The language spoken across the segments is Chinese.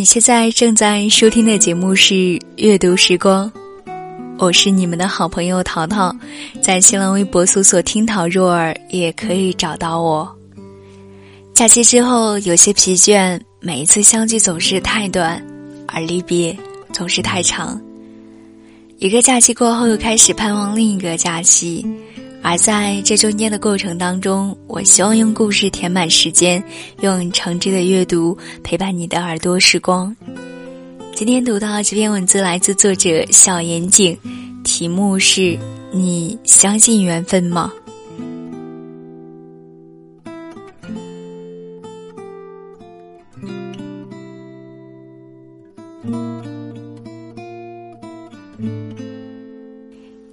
你现在正在收听的节目是《阅读时光》，我是你们的好朋友淘淘，在新浪微博搜索“听桃若儿”也可以找到我。假期之后有些疲倦，每一次相聚总是太短，而离别总是太长。一个假期过后，又开始盼望另一个假期。而在这中间的过程当中，我希望用故事填满时间，用诚挚的阅读陪伴你的耳朵时光。今天读到这篇文字来自作者小严谨，题目是你相信缘分吗？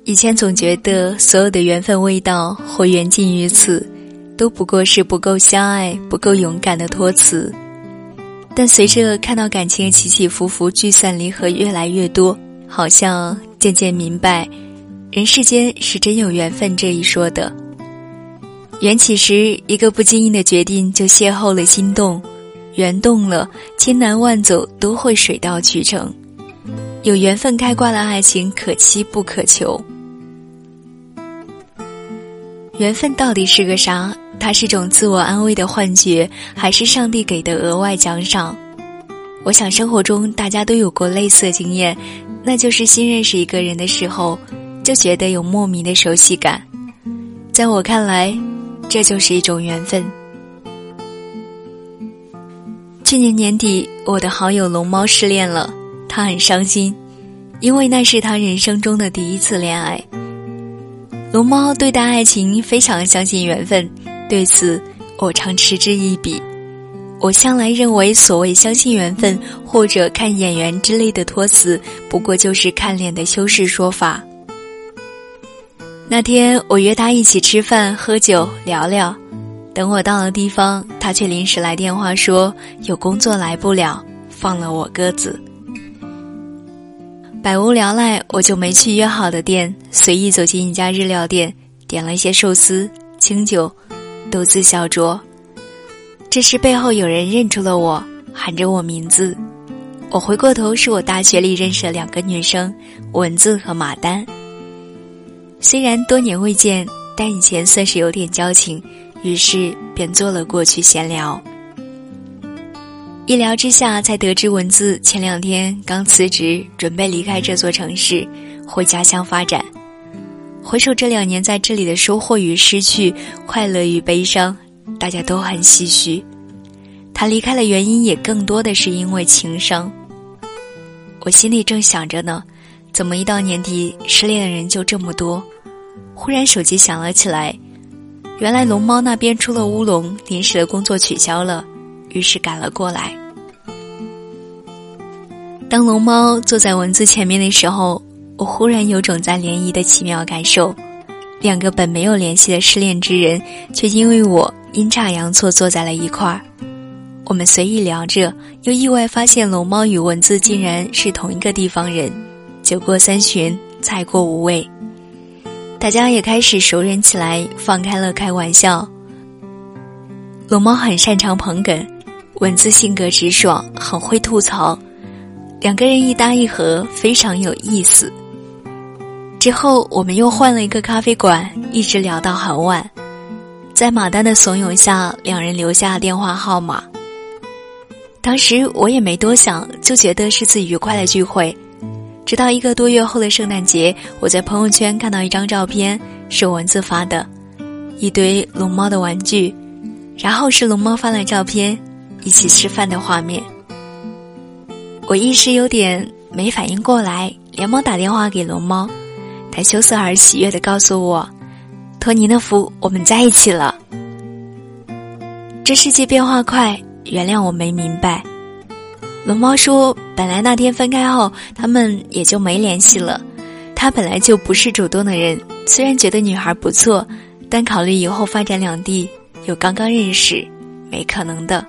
以前总觉得所有的缘分味道或缘尽于此，都不过是不够相爱、不够勇敢的托词。但随着看到感情起起伏伏、聚散离合越来越多，好像渐渐明白，人世间是真有缘分这一说的。缘起时，一个不经意的决定就邂逅了心动；缘动了，千难万阻都会水到渠成。有缘分开挂的爱情，可期不可求。缘分到底是个啥？它是种自我安慰的幻觉，还是上帝给的额外奖赏？我想生活中大家都有过类似经验，那就是新认识一个人的时候，就觉得有莫名的熟悉感。在我看来，这就是一种缘分。去年年底，我的好友龙猫失恋了，他很伤心，因为那是他人生中的第一次恋爱。龙猫对待爱情非常相信缘分，对此我常嗤之以鼻。我向来认为，所谓相信缘分或者看眼缘之类的托词，不过就是看脸的修饰说法。那天我约他一起吃饭、喝酒、聊聊，等我到了地方，他却临时来电话说有工作来不了，放了我鸽子。百无聊赖，我就没去约好的店，随意走进一家日料店，点了一些寿司、清酒、豆子小酌。这时背后有人认出了我，喊着我名字。我回过头，是我大学里认识的两个女生，文字和马丹。虽然多年未见，但以前算是有点交情，于是便坐了过去闲聊。一聊之下，才得知文字前两天刚辞职，准备离开这座城市，回家乡发展。回首这两年在这里的收获与失去，快乐与悲伤，大家都很唏嘘。他离开的原因也更多的是因为情伤。我心里正想着呢，怎么一到年底失恋的人就这么多？忽然手机响了起来，原来龙猫那边出了乌龙，临时的工作取消了。于是赶了过来。当龙猫坐在文字前面的时候，我忽然有种在联谊的奇妙感受。两个本没有联系的失恋之人，却因为我阴差阳错坐在了一块儿。我们随意聊着，又意外发现龙猫与文字竟然是同一个地方人。酒过三巡，菜过五味，大家也开始熟人起来，放开了开玩笑。龙猫很擅长捧哏。文字性格直爽，很会吐槽，两个人一搭一合，非常有意思。之后我们又换了一个咖啡馆，一直聊到很晚。在马丹的怂恿下，两人留下电话号码。当时我也没多想，就觉得是次愉快的聚会。直到一个多月后的圣诞节，我在朋友圈看到一张照片，是文字发的，一堆龙猫的玩具，然后是龙猫发来照片。一起吃饭的画面，我一时有点没反应过来，连忙打电话给龙猫，他羞涩而喜悦的告诉我：“托您的福，我们在一起了。”这世界变化快，原谅我没明白。龙猫说：“本来那天分开后，他们也就没联系了。他本来就不是主动的人，虽然觉得女孩不错，但考虑以后发展两地，又刚刚认识，没可能的。”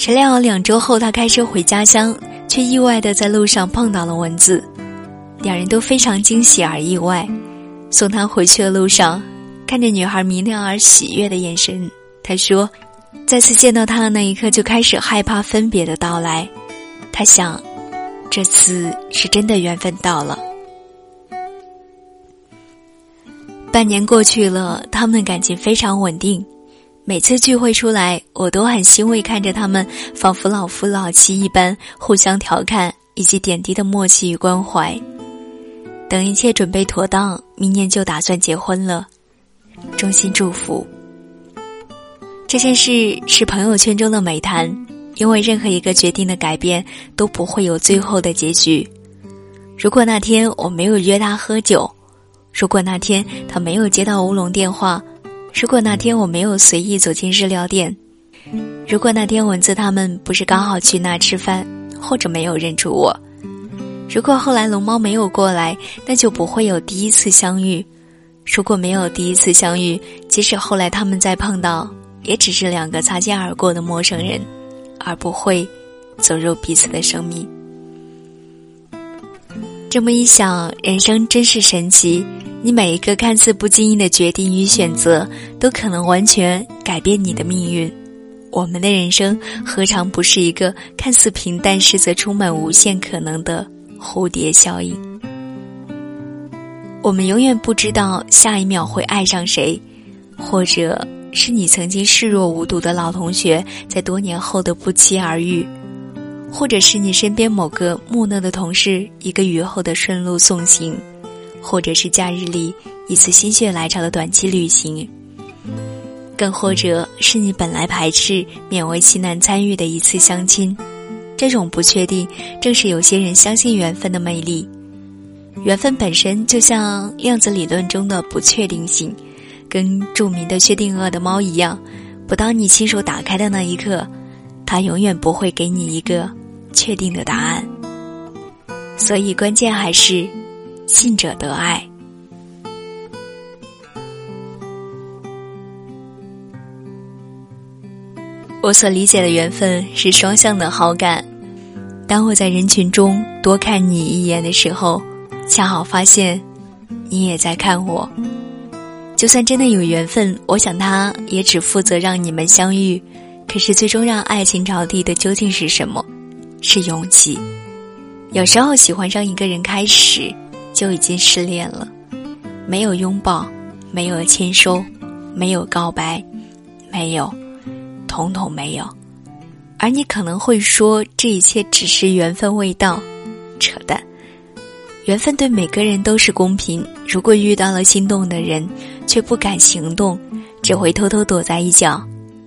谁料两周后，他开车回家乡，却意外的在路上碰到了文字，两人都非常惊喜而意外。送他回去的路上，看着女孩明亮而喜悦的眼神，他说：“再次见到他的那一刻，就开始害怕分别的到来。他想，这次是真的缘分到了。半年过去了，他们的感情非常稳定。每次聚会出来，我都很欣慰，看着他们仿佛老夫老妻一般互相调侃，以及点滴的默契与关怀。等一切准备妥当，明年就打算结婚了。衷心祝福。这件事是朋友圈中的美谈，因为任何一个决定的改变都不会有最后的结局。如果那天我没有约他喝酒，如果那天他没有接到乌龙电话，如果那天我没有随意走进日料店，如果那天蚊子他们不是刚好去那吃饭，或者没有认出我，如果后来龙猫没有过来，那就不会有第一次相遇。如果没有第一次相遇，即使后来他们再碰到。也只是两个擦肩而过的陌生人，而不会走入彼此的生命。这么一想，人生真是神奇。你每一个看似不经意的决定与选择，都可能完全改变你的命运。我们的人生何尝不是一个看似平淡，实则充满无限可能的蝴蝶效应？我们永远不知道下一秒会爱上谁，或者。是你曾经视若无睹的老同学，在多年后的不期而遇，或者是你身边某个木讷的同事，一个雨后的顺路送行，或者是假日里一次心血来潮的短期旅行，更或者是你本来排斥、勉为其难参与的一次相亲。这种不确定，正是有些人相信缘分的魅力。缘分本身就像量子理论中的不确定性。跟著名的薛定谔的猫一样，不当你亲手打开的那一刻，它永远不会给你一个确定的答案。所以关键还是信者得爱。我所理解的缘分是双向的好感。当我在人群中多看你一眼的时候，恰好发现你也在看我。就算真的有缘分，我想他也只负责让你们相遇。可是最终让爱情着地的究竟是什么？是勇气。有时候喜欢上一个人开始就已经失恋了，没有拥抱，没有签收，没有告白，没有，统统没有。而你可能会说这一切只是缘分未到，扯淡。缘分对每个人都是公平。如果遇到了心动的人，却不敢行动，只会偷偷躲在一角，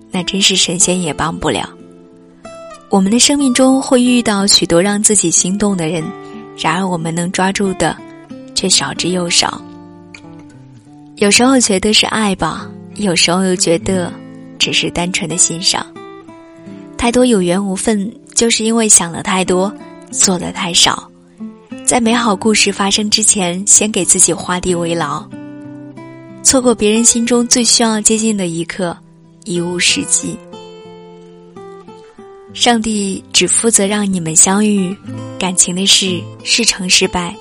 那真是神仙也帮不了。我们的生命中会遇到许多让自己心动的人，然而我们能抓住的，却少之又少。有时候觉得是爱吧，有时候又觉得只是单纯的欣赏。太多有缘无分，就是因为想的太多，做的太少。在美好故事发生之前，先给自己画地为牢。错过别人心中最需要接近的一刻，贻误时机。上帝只负责让你们相遇，感情的事是成是败，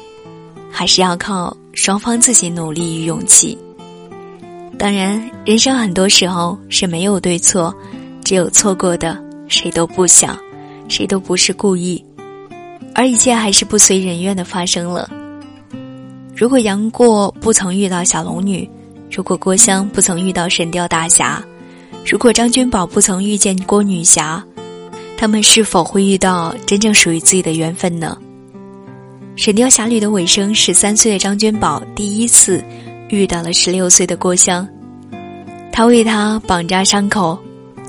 还是要靠双方自己努力与勇气。当然，人生很多时候是没有对错，只有错过的，谁都不想，谁都不是故意，而一切还是不随人愿的发生了。如果杨过不曾遇到小龙女。如果郭襄不曾遇到神雕大侠，如果张君宝不曾遇见郭女侠，他们是否会遇到真正属于自己的缘分呢？《神雕侠侣》的尾声，十三岁的张君宝第一次遇到了十六岁的郭襄，他为他绑扎伤口，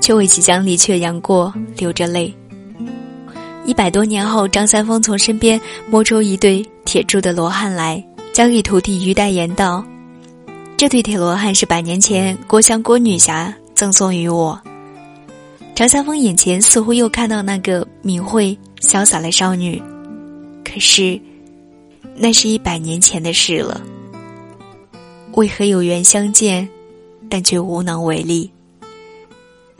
却为即将离去的杨过流着泪。一百多年后，张三丰从身边摸出一对铁铸的罗汉来，交给徒弟于代言道。这对铁罗汉是百年前郭襄郭女侠赠送于我。张三丰眼前似乎又看到那个敏慧潇洒的少女，可是，那是一百年前的事了。为何有缘相见，但却无能为力？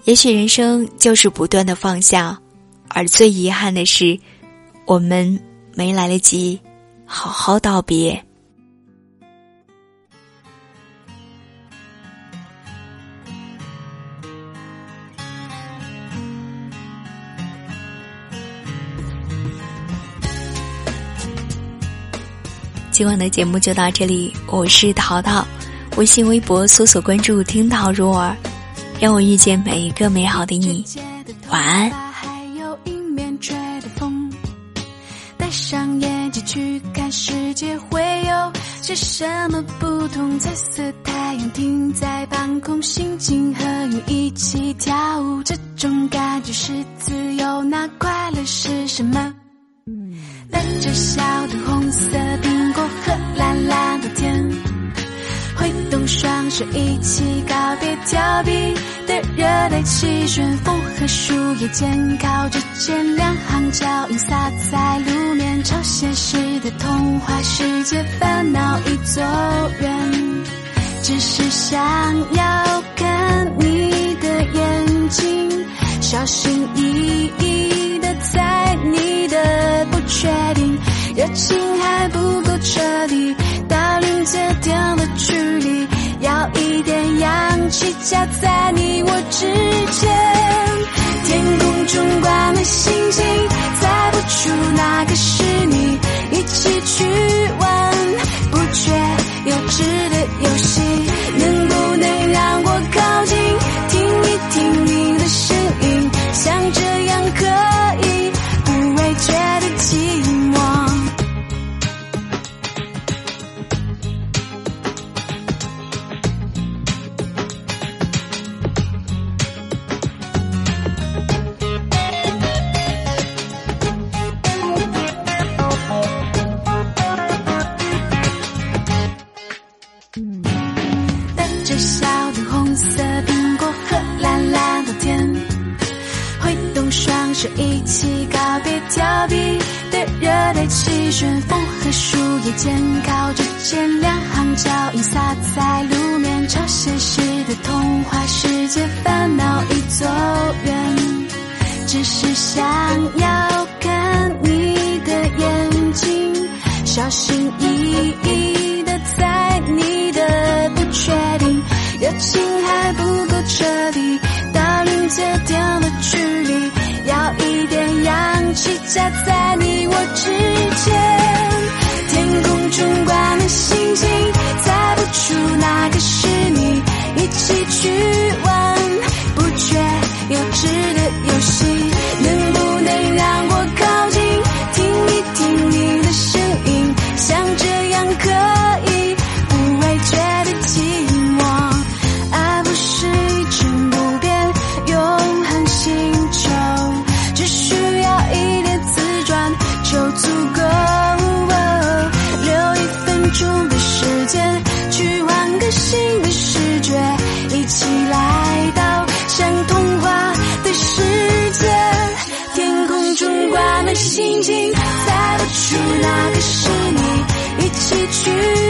也许人生就是不断的放下，而最遗憾的是，我们没来得及好好道别。今晚的节目就到这里，我是淘淘，微信、微博搜索关注“听到入耳”，让我遇见每一个美好的你。晚安。戴上眼镜去看世界，会有些什么不同？彩色太阳停在半空，心情和云一起跳舞，这种感觉是自由。那快乐是什么？带着小的红色苹果和蓝蓝的天，挥动双手一起告别调皮的热带气旋，风和树叶肩靠着肩，两行脚印洒在路面，超现实的童话世界，烦恼已走远，只是想要看你的眼睛，小心翼翼的在你的。确定热情还不够彻底，到临界点的距离，要一点氧气夹在你我之间。天空中挂满星星，猜不出哪个是你，一起去玩不缺幼稚就一起告别调皮的热带气旋，风和树叶肩靠着肩，两行脚印洒在路面，超现实的童话世界，烦恼已走远，只是想要看你的眼睛，小心翼翼的在你的不确定，热情还不够彻底，到临界点的距。是夹在你我之间，天空中挂满星星，猜不出哪个是你，一起去去。